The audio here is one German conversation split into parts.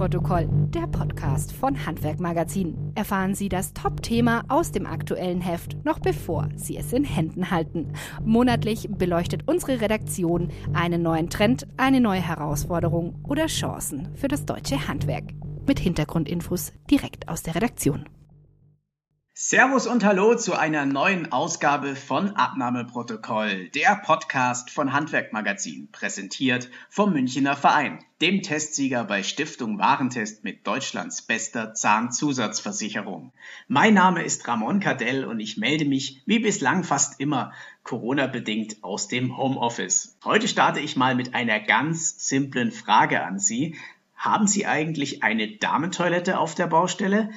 Annahmeprotokoll, der Podcast von Handwerk Magazin. Erfahren Sie das Top-Thema aus dem aktuellen Heft, noch bevor Sie es in Händen halten. Monatlich beleuchtet unsere Redaktion einen neuen Trend, eine neue Herausforderung oder Chancen für das deutsche Handwerk. Mit Hintergrundinfos direkt aus der Redaktion. Servus und Hallo zu einer neuen Ausgabe von Abnahmeprotokoll, der Podcast von Handwerkmagazin, präsentiert vom Münchner Verein, dem Testsieger bei Stiftung Warentest mit Deutschlands bester Zahnzusatzversicherung. Mein Name ist Ramon Cadell und ich melde mich, wie bislang fast immer, Corona-bedingt aus dem Homeoffice. Heute starte ich mal mit einer ganz simplen Frage an Sie. Haben Sie eigentlich eine Damentoilette auf der Baustelle?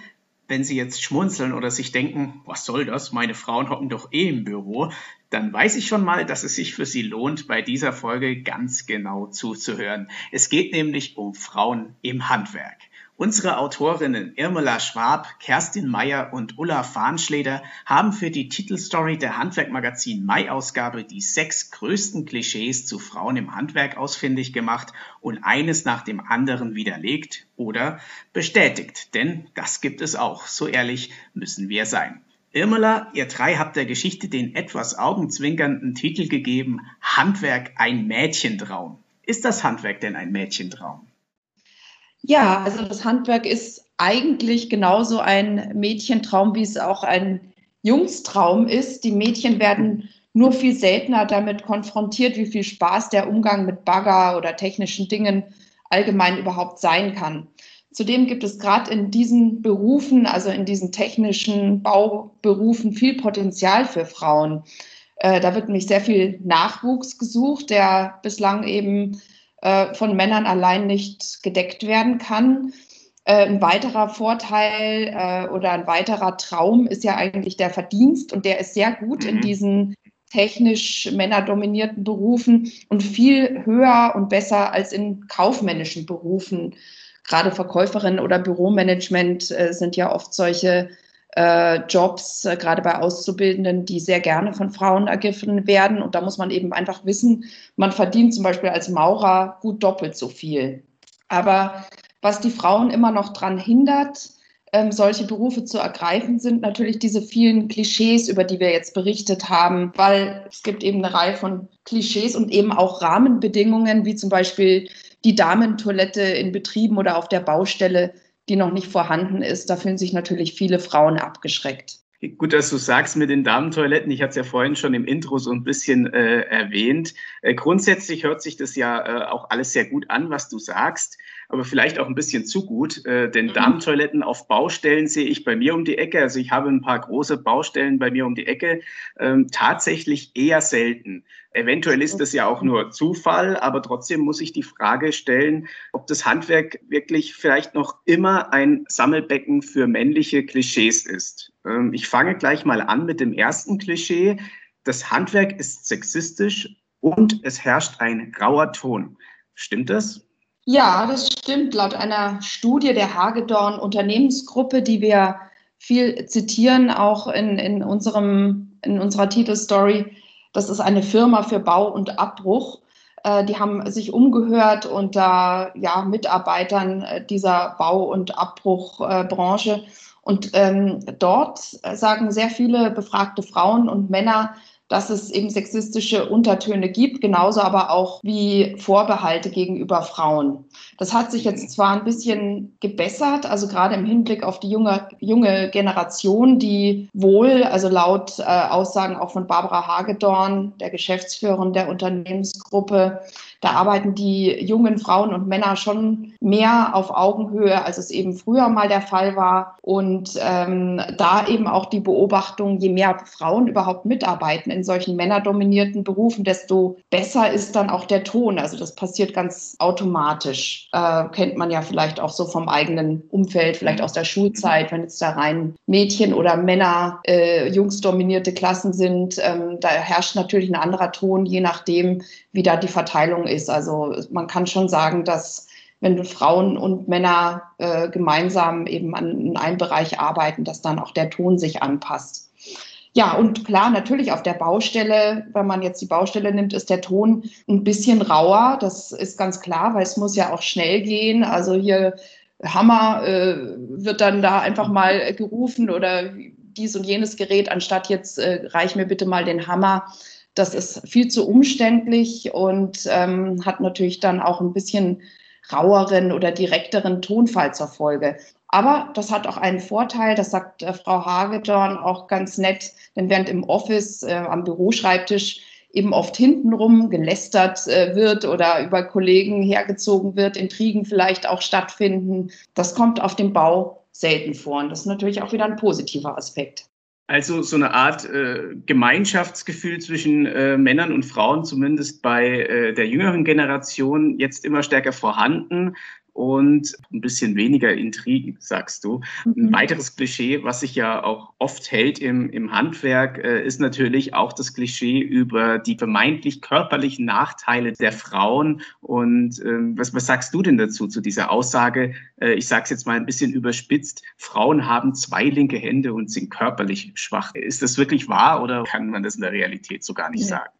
Wenn Sie jetzt schmunzeln oder sich denken, was soll das, meine Frauen hocken doch eh im Büro, dann weiß ich schon mal, dass es sich für Sie lohnt, bei dieser Folge ganz genau zuzuhören. Es geht nämlich um Frauen im Handwerk. Unsere Autorinnen Irmela Schwab, Kerstin Meyer und Ulla Fahnschleder haben für die Titelstory der Handwerkmagazin Mai-Ausgabe die sechs größten Klischees zu Frauen im Handwerk ausfindig gemacht und eines nach dem anderen widerlegt oder bestätigt. Denn das gibt es auch. So ehrlich müssen wir sein. Irmela, ihr drei habt der Geschichte den etwas augenzwinkernden Titel gegeben, Handwerk ein Mädchentraum. Ist das Handwerk denn ein Mädchentraum? Ja, also das Handwerk ist eigentlich genauso ein Mädchentraum, wie es auch ein Jungstraum ist. Die Mädchen werden nur viel seltener damit konfrontiert, wie viel Spaß der Umgang mit Bagger oder technischen Dingen allgemein überhaupt sein kann. Zudem gibt es gerade in diesen Berufen, also in diesen technischen Bauberufen, viel Potenzial für Frauen. Äh, da wird nämlich sehr viel Nachwuchs gesucht, der bislang eben äh, von Männern allein nicht gedeckt werden kann. Äh, ein weiterer Vorteil äh, oder ein weiterer Traum ist ja eigentlich der Verdienst und der ist sehr gut mhm. in diesen technisch männerdominierten Berufen und viel höher und besser als in kaufmännischen Berufen. Gerade Verkäuferinnen oder Büromanagement sind ja oft solche Jobs, äh, gerade bei Auszubildenden, die sehr gerne von Frauen ergriffen werden. Und da muss man eben einfach wissen, man verdient zum Beispiel als Maurer gut doppelt so viel. Aber was die Frauen immer noch daran hindert, ähm, solche Berufe zu ergreifen, sind natürlich diese vielen Klischees, über die wir jetzt berichtet haben, weil es gibt eben eine Reihe von Klischees und eben auch Rahmenbedingungen, wie zum Beispiel die Damentoilette in Betrieben oder auf der Baustelle, die noch nicht vorhanden ist. Da fühlen sich natürlich viele Frauen abgeschreckt. Gut, dass du sagst mit den Damentoiletten. Ich hatte es ja vorhin schon im Intro so ein bisschen äh, erwähnt. Äh, grundsätzlich hört sich das ja äh, auch alles sehr gut an, was du sagst, aber vielleicht auch ein bisschen zu gut. Äh, denn mhm. Damentoiletten auf Baustellen sehe ich bei mir um die Ecke. Also ich habe ein paar große Baustellen bei mir um die Ecke. Ähm, tatsächlich eher selten. Eventuell ist das ja auch nur Zufall, aber trotzdem muss ich die Frage stellen, ob das Handwerk wirklich vielleicht noch immer ein Sammelbecken für männliche Klischees ist. Ähm, ich fange gleich mal an mit dem ersten Klischee. Das Handwerk ist sexistisch und es herrscht ein grauer Ton. Stimmt das? Ja, das stimmt. Laut einer Studie der Hagedorn Unternehmensgruppe, die wir viel zitieren, auch in, in, unserem, in unserer Titelstory, das ist eine Firma für Bau und Abbruch. Äh, die haben sich umgehört unter ja, Mitarbeitern äh, dieser Bau- und Abbruchbranche. Und ähm, dort sagen sehr viele befragte Frauen und Männer, dass es eben sexistische Untertöne gibt, genauso aber auch wie Vorbehalte gegenüber Frauen. Das hat sich jetzt zwar ein bisschen gebessert, also gerade im Hinblick auf die junge, junge Generation, die wohl, also laut äh, Aussagen auch von Barbara Hagedorn, der Geschäftsführerin der Unternehmensgruppe, da arbeiten die jungen Frauen und Männer schon mehr auf Augenhöhe, als es eben früher mal der Fall war. Und ähm, da eben auch die Beobachtung, je mehr Frauen überhaupt mitarbeiten in solchen männerdominierten Berufen, desto besser ist dann auch der Ton. Also das passiert ganz automatisch. Äh, kennt man ja vielleicht auch so vom eigenen Umfeld, vielleicht aus der Schulzeit, wenn jetzt da rein Mädchen oder Männer, äh, jungsdominierte Klassen sind. Ähm, da herrscht natürlich ein anderer Ton, je nachdem, wie da die Verteilung ist. Also man kann schon sagen, dass wenn Frauen und Männer äh, gemeinsam eben an in einem Bereich arbeiten, dass dann auch der Ton sich anpasst. Ja, und klar, natürlich auf der Baustelle, wenn man jetzt die Baustelle nimmt, ist der Ton ein bisschen rauer. Das ist ganz klar, weil es muss ja auch schnell gehen. Also hier Hammer äh, wird dann da einfach mal gerufen oder dies und jenes Gerät, anstatt jetzt äh, reich mir bitte mal den Hammer. Das ist viel zu umständlich und ähm, hat natürlich dann auch ein bisschen raueren oder direkteren Tonfall zur Folge. Aber das hat auch einen Vorteil, das sagt äh, Frau Hagedorn auch ganz nett, denn während im Office äh, am Büroschreibtisch eben oft hintenrum gelästert äh, wird oder über Kollegen hergezogen wird, Intrigen vielleicht auch stattfinden. Das kommt auf dem Bau selten vor und das ist natürlich auch wieder ein positiver Aspekt. Also so eine Art äh, Gemeinschaftsgefühl zwischen äh, Männern und Frauen, zumindest bei äh, der jüngeren Generation, jetzt immer stärker vorhanden und ein bisschen weniger Intrigen, sagst du. Ein mhm. weiteres Klischee, was sich ja auch oft hält im, im Handwerk, äh, ist natürlich auch das Klischee über die vermeintlich körperlichen Nachteile der Frauen. Und ähm, was, was sagst du denn dazu, zu dieser Aussage? Äh, ich sage es jetzt mal ein bisschen überspitzt, Frauen haben zwei linke Hände und sind körperlich schwach. Ist das wirklich wahr oder kann man das in der Realität so gar nicht sagen?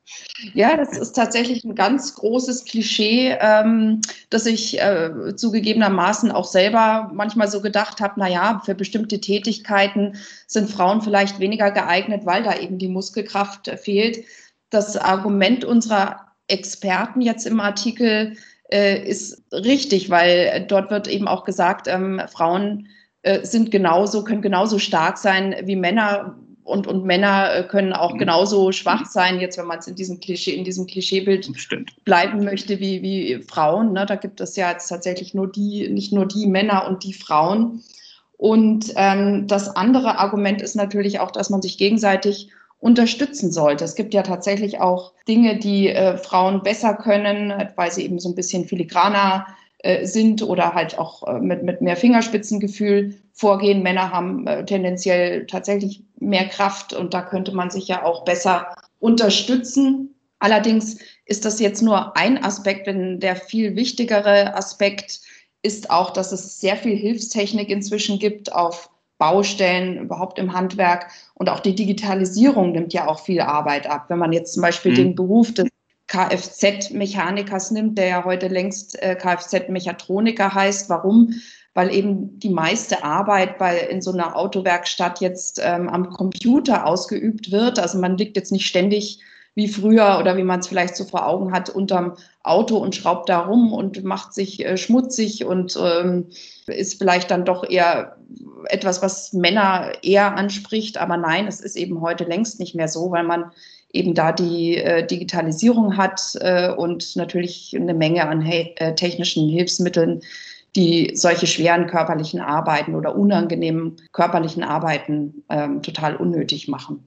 Ja, das ist tatsächlich ein ganz großes Klischee, ähm, das ich äh, zugegebenermaßen auch selber manchmal so gedacht habe, na ja, für bestimmte Tätigkeiten sind Frauen vielleicht weniger geeignet, weil da eben die Muskelkraft fehlt. Das Argument unserer Experten jetzt im Artikel äh, ist richtig, weil dort wird eben auch gesagt, ähm, Frauen äh, sind genauso, können genauso stark sein wie Männer, und, und Männer äh, können auch mhm. genauso schwach sein, jetzt wenn man es in diesem Klischee, in diesem Klischeebild Stimmt. bleiben möchte wie, wie Frauen. Ne? Da gibt es ja jetzt tatsächlich nur die, nicht nur die Männer und die Frauen. Und ähm, das andere Argument ist natürlich auch, dass man sich gegenseitig unterstützen sollte. Es gibt ja tatsächlich auch Dinge, die äh, Frauen besser können, weil sie eben so ein bisschen filigraner äh, sind oder halt auch äh, mit, mit mehr Fingerspitzengefühl vorgehen. Männer haben äh, tendenziell tatsächlich mehr Kraft und da könnte man sich ja auch besser unterstützen. Allerdings ist das jetzt nur ein Aspekt, denn der viel wichtigere Aspekt ist auch, dass es sehr viel Hilfstechnik inzwischen gibt auf Baustellen, überhaupt im Handwerk. Und auch die Digitalisierung nimmt ja auch viel Arbeit ab. Wenn man jetzt zum Beispiel mhm. den Beruf des Kfz-Mechanikers nimmt, der ja heute längst äh, Kfz-Mechatroniker heißt. Warum? Weil eben die meiste Arbeit bei, in so einer Autowerkstatt jetzt ähm, am Computer ausgeübt wird. Also man liegt jetzt nicht ständig wie früher oder wie man es vielleicht so vor Augen hat, unterm Auto und schraubt da rum und macht sich äh, schmutzig und ähm, ist vielleicht dann doch eher etwas, was Männer eher anspricht. Aber nein, es ist eben heute längst nicht mehr so, weil man eben da die äh, Digitalisierung hat äh, und natürlich eine Menge an äh, technischen Hilfsmitteln, die solche schweren körperlichen Arbeiten oder unangenehmen körperlichen Arbeiten ähm, total unnötig machen.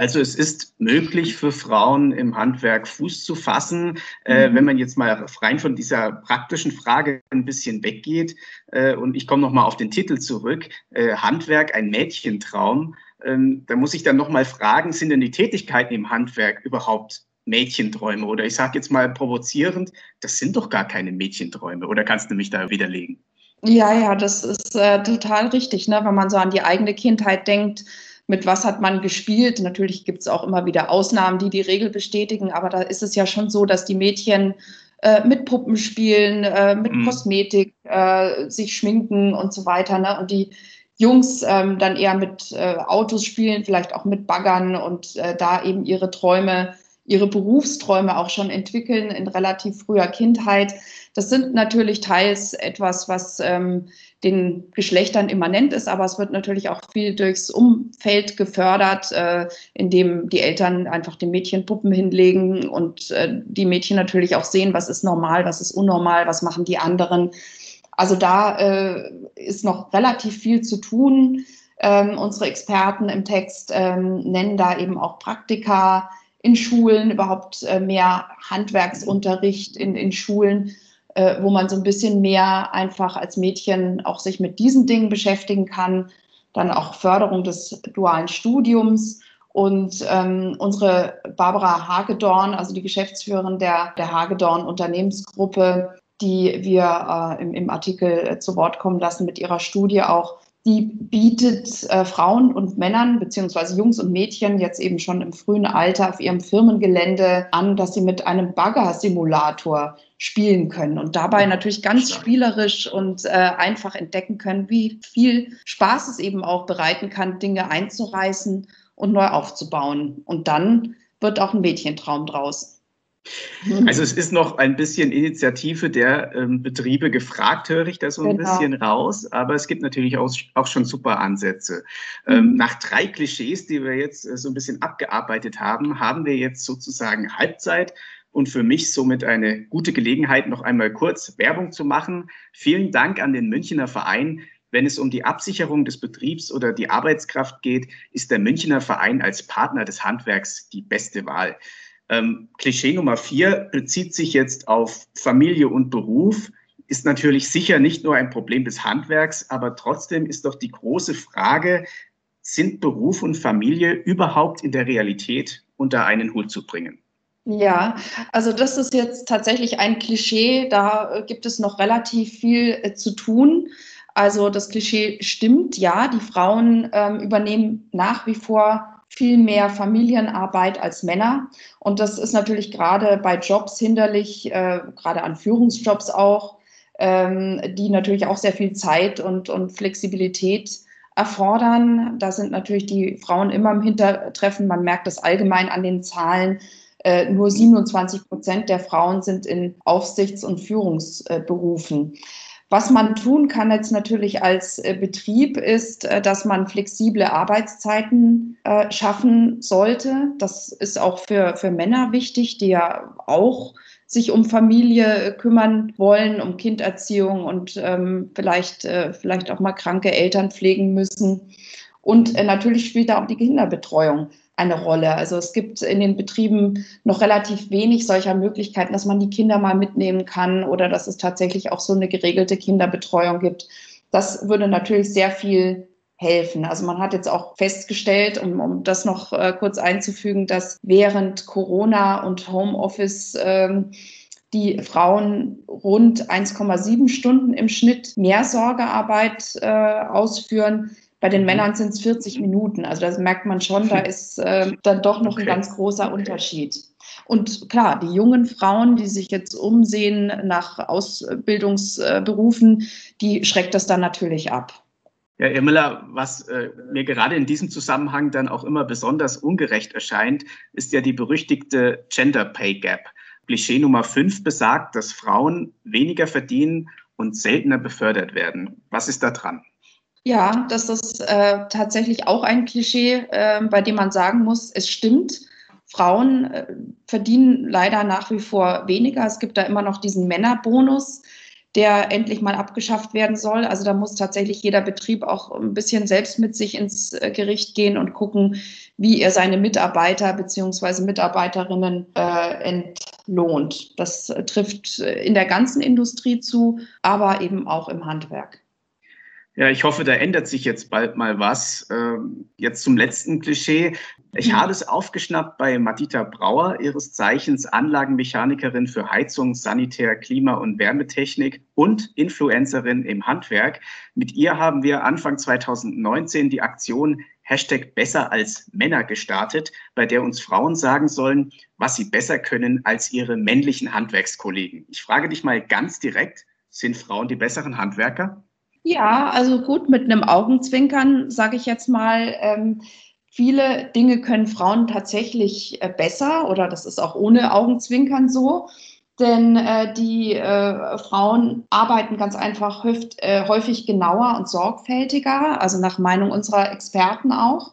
Also es ist möglich für Frauen im Handwerk Fuß zu fassen. Äh, mhm. wenn man jetzt mal rein von dieser praktischen Frage ein bisschen weggeht äh, und ich komme nochmal auf den Titel zurück, äh, Handwerk ein Mädchentraum, ähm, da muss ich dann nochmal fragen, sind denn die Tätigkeiten im Handwerk überhaupt Mädchenträume? Oder ich sage jetzt mal provozierend, das sind doch gar keine Mädchenträume. Oder kannst du mich da widerlegen? Ja, ja, das ist äh, total richtig. Ne? Wenn man so an die eigene Kindheit denkt, mit was hat man gespielt? Natürlich gibt es auch immer wieder Ausnahmen, die die Regel bestätigen, aber da ist es ja schon so, dass die Mädchen äh, mit Puppen spielen, äh, mit mhm. Kosmetik, äh, sich schminken und so weiter. Ne? Und die Jungs ähm, dann eher mit äh, Autos spielen, vielleicht auch mit Baggern und äh, da eben ihre Träume, ihre Berufsträume auch schon entwickeln in relativ früher Kindheit. Das sind natürlich teils etwas, was ähm, den Geschlechtern immanent ist, aber es wird natürlich auch viel durchs Umfeld gefördert, äh, indem die Eltern einfach den Mädchen Puppen hinlegen und äh, die Mädchen natürlich auch sehen, was ist normal, was ist unnormal, was machen die anderen. Also da äh, ist noch relativ viel zu tun. Ähm, unsere Experten im Text ähm, nennen da eben auch Praktika in Schulen, überhaupt äh, mehr Handwerksunterricht in, in Schulen, äh, wo man so ein bisschen mehr einfach als Mädchen auch sich mit diesen Dingen beschäftigen kann. Dann auch Förderung des dualen Studiums. Und ähm, unsere Barbara Hagedorn, also die Geschäftsführerin der, der Hagedorn Unternehmensgruppe, die wir äh, im, im, Artikel äh, zu Wort kommen lassen mit ihrer Studie auch, die bietet äh, Frauen und Männern beziehungsweise Jungs und Mädchen jetzt eben schon im frühen Alter auf ihrem Firmengelände an, dass sie mit einem Bagger-Simulator spielen können und dabei natürlich ganz spielerisch und äh, einfach entdecken können, wie viel Spaß es eben auch bereiten kann, Dinge einzureißen und neu aufzubauen. Und dann wird auch ein Mädchentraum draus. Also es ist noch ein bisschen Initiative der ähm, Betriebe gefragt, höre ich da so ein genau. bisschen raus. Aber es gibt natürlich auch, auch schon super Ansätze. Ähm, mhm. nach drei Klischees, die wir jetzt äh, so ein bisschen abgearbeitet haben, haben wir jetzt sozusagen Halbzeit und für mich somit eine gute Gelegenheit, noch einmal kurz Werbung zu machen. Vielen Dank an den Münchner Verein. Wenn es um die Absicherung des Betriebs oder die Arbeitskraft geht, ist der Münchner Verein als Partner des Handwerks die beste Wahl. Ähm, Klischee Nummer vier bezieht sich jetzt auf Familie und Beruf, ist natürlich sicher nicht nur ein Problem des Handwerks, aber trotzdem ist doch die große Frage, sind Beruf und Familie überhaupt in der Realität unter einen Hut zu bringen? Ja, also das ist jetzt tatsächlich ein Klischee, da gibt es noch relativ viel äh, zu tun. Also das Klischee stimmt, ja, die Frauen ähm, übernehmen nach wie vor viel mehr Familienarbeit als Männer. Und das ist natürlich gerade bei Jobs hinderlich, äh, gerade an Führungsjobs auch, ähm, die natürlich auch sehr viel Zeit und, und Flexibilität erfordern. Da sind natürlich die Frauen immer im Hintertreffen. Man merkt das allgemein an den Zahlen. Äh, nur 27 Prozent der Frauen sind in Aufsichts- und Führungsberufen. Was man tun kann jetzt natürlich als äh, Betrieb ist, äh, dass man flexible Arbeitszeiten äh, schaffen sollte. Das ist auch für, für Männer wichtig, die ja auch sich um Familie kümmern wollen, um Kinderziehung und ähm, vielleicht, äh, vielleicht auch mal kranke Eltern pflegen müssen. Und äh, natürlich spielt da auch die Kinderbetreuung eine Rolle. Also es gibt in den Betrieben noch relativ wenig solcher Möglichkeiten, dass man die Kinder mal mitnehmen kann oder dass es tatsächlich auch so eine geregelte Kinderbetreuung gibt. Das würde natürlich sehr viel helfen. Also man hat jetzt auch festgestellt, um, um das noch äh, kurz einzufügen, dass während Corona und Homeoffice ähm, die Frauen rund 1,7 Stunden im Schnitt mehr Sorgearbeit äh, ausführen. Bei den mhm. Männern sind es 40 Minuten. Also das merkt man schon, da ist äh, dann doch noch okay. ein ganz großer Unterschied. Und klar, die jungen Frauen, die sich jetzt umsehen nach Ausbildungsberufen, die schreckt das dann natürlich ab. Ja, Herr Müller, was äh, mir gerade in diesem Zusammenhang dann auch immer besonders ungerecht erscheint, ist ja die berüchtigte Gender Pay Gap. Klischee Nummer 5 besagt, dass Frauen weniger verdienen und seltener befördert werden. Was ist da dran? Ja, das ist äh, tatsächlich auch ein Klischee, äh, bei dem man sagen muss, es stimmt. Frauen äh, verdienen leider nach wie vor weniger. Es gibt da immer noch diesen Männerbonus, der endlich mal abgeschafft werden soll. Also da muss tatsächlich jeder Betrieb auch ein bisschen selbst mit sich ins äh, Gericht gehen und gucken, wie er seine Mitarbeiter bzw. Mitarbeiterinnen äh, entlohnt. Das äh, trifft in der ganzen Industrie zu, aber eben auch im Handwerk. Ja, ich hoffe, da ändert sich jetzt bald mal was. Ähm, jetzt zum letzten Klischee. Ich mhm. habe es aufgeschnappt bei Madita Brauer, ihres Zeichens Anlagenmechanikerin für Heizung, Sanitär, Klima- und Wärmetechnik und Influencerin im Handwerk. Mit ihr haben wir Anfang 2019 die Aktion Hashtag besser als Männer gestartet, bei der uns Frauen sagen sollen, was sie besser können als ihre männlichen Handwerkskollegen. Ich frage dich mal ganz direkt, sind Frauen die besseren Handwerker? Ja, also gut, mit einem Augenzwinkern sage ich jetzt mal, ähm, viele Dinge können Frauen tatsächlich äh, besser oder das ist auch ohne Augenzwinkern so. Denn äh, die äh, Frauen arbeiten ganz einfach häufig, äh, häufig genauer und sorgfältiger, also nach Meinung unserer Experten auch.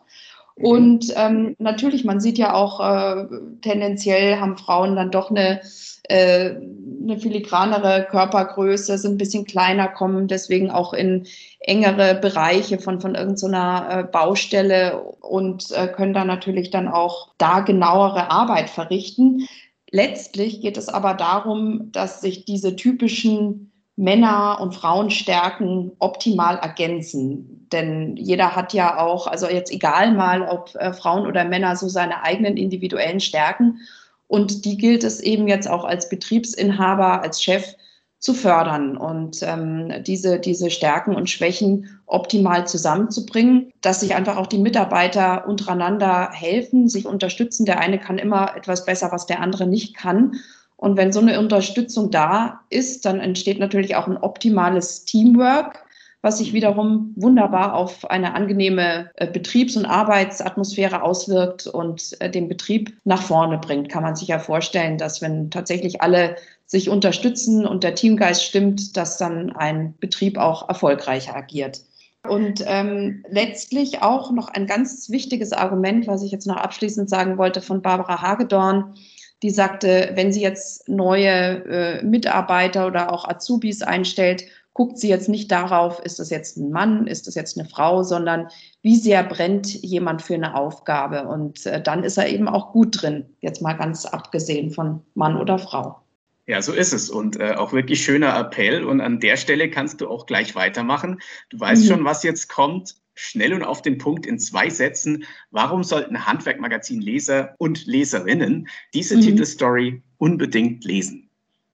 Mhm. Und ähm, natürlich, man sieht ja auch, äh, tendenziell haben Frauen dann doch eine äh, eine filigranere Körpergröße, sind ein bisschen kleiner, kommen deswegen auch in engere Bereiche von, von irgendeiner äh, Baustelle und äh, können da natürlich dann auch da genauere Arbeit verrichten. Letztlich geht es aber darum, dass sich diese typischen Männer- und Frauenstärken optimal ergänzen. Denn jeder hat ja auch, also jetzt egal mal, ob äh, Frauen oder Männer, so seine eigenen individuellen Stärken. Und die gilt es eben jetzt auch als Betriebsinhaber, als Chef zu fördern und ähm, diese, diese Stärken und Schwächen optimal zusammenzubringen, dass sich einfach auch die Mitarbeiter untereinander helfen, sich unterstützen. Der eine kann immer etwas besser, was der andere nicht kann. Und wenn so eine Unterstützung da ist, dann entsteht natürlich auch ein optimales Teamwork was sich wiederum wunderbar auf eine angenehme äh, Betriebs- und Arbeitsatmosphäre auswirkt und äh, den Betrieb nach vorne bringt. Kann man sich ja vorstellen, dass wenn tatsächlich alle sich unterstützen und der Teamgeist stimmt, dass dann ein Betrieb auch erfolgreicher agiert. Und ähm, letztlich auch noch ein ganz wichtiges Argument, was ich jetzt noch abschließend sagen wollte, von Barbara Hagedorn, die sagte, wenn sie jetzt neue äh, Mitarbeiter oder auch Azubis einstellt, guckt sie jetzt nicht darauf, ist das jetzt ein Mann, ist das jetzt eine Frau, sondern wie sehr brennt jemand für eine Aufgabe. Und äh, dann ist er eben auch gut drin, jetzt mal ganz abgesehen von Mann oder Frau. Ja, so ist es. Und äh, auch wirklich schöner Appell. Und an der Stelle kannst du auch gleich weitermachen. Du weißt mhm. schon, was jetzt kommt. Schnell und auf den Punkt in zwei Sätzen. Warum sollten Handwerkmagazin-Leser und Leserinnen diese mhm. Titelstory unbedingt lesen?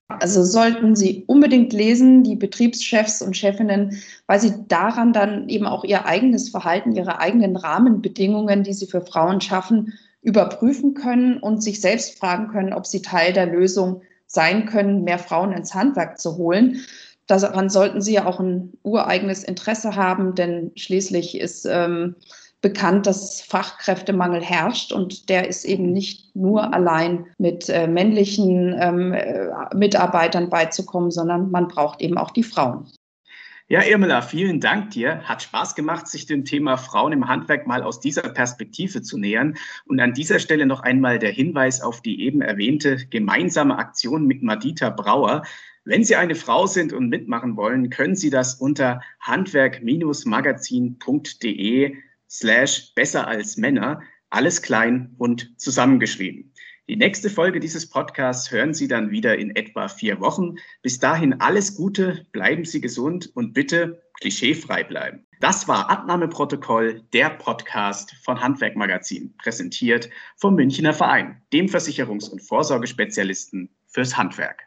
Also sollten Sie unbedingt lesen, die Betriebschefs und Chefinnen, weil Sie daran dann eben auch Ihr eigenes Verhalten, Ihre eigenen Rahmenbedingungen, die Sie für Frauen schaffen, überprüfen können und sich selbst fragen können, ob Sie Teil der Lösung sein können, mehr Frauen ins Handwerk zu holen. Daran sollten Sie ja auch ein ureigenes Interesse haben, denn schließlich ist ähm, bekannt, dass Fachkräftemangel herrscht und der ist eben nicht nur allein mit äh, männlichen ähm, äh, Mitarbeitern beizukommen, sondern man braucht eben auch die Frauen. Ja, Irmela, vielen Dank dir. Hat Spaß gemacht, sich dem Thema Frauen im Handwerk mal aus dieser Perspektive zu nähern. Und an dieser Stelle noch einmal der Hinweis auf die eben erwähnte gemeinsame Aktion mit Madita Brauer. Wenn Sie eine Frau sind und mitmachen wollen, können Sie das unter handwerk-magazin.de slash besser als Männer, alles klein und zusammengeschrieben. Die nächste Folge dieses Podcasts hören Sie dann wieder in etwa vier Wochen. Bis dahin alles Gute, bleiben Sie gesund und bitte klischeefrei bleiben. Das war Abnahmeprotokoll, der Podcast von Handwerkmagazin, präsentiert vom Münchner Verein, dem Versicherungs- und Vorsorgespezialisten fürs Handwerk.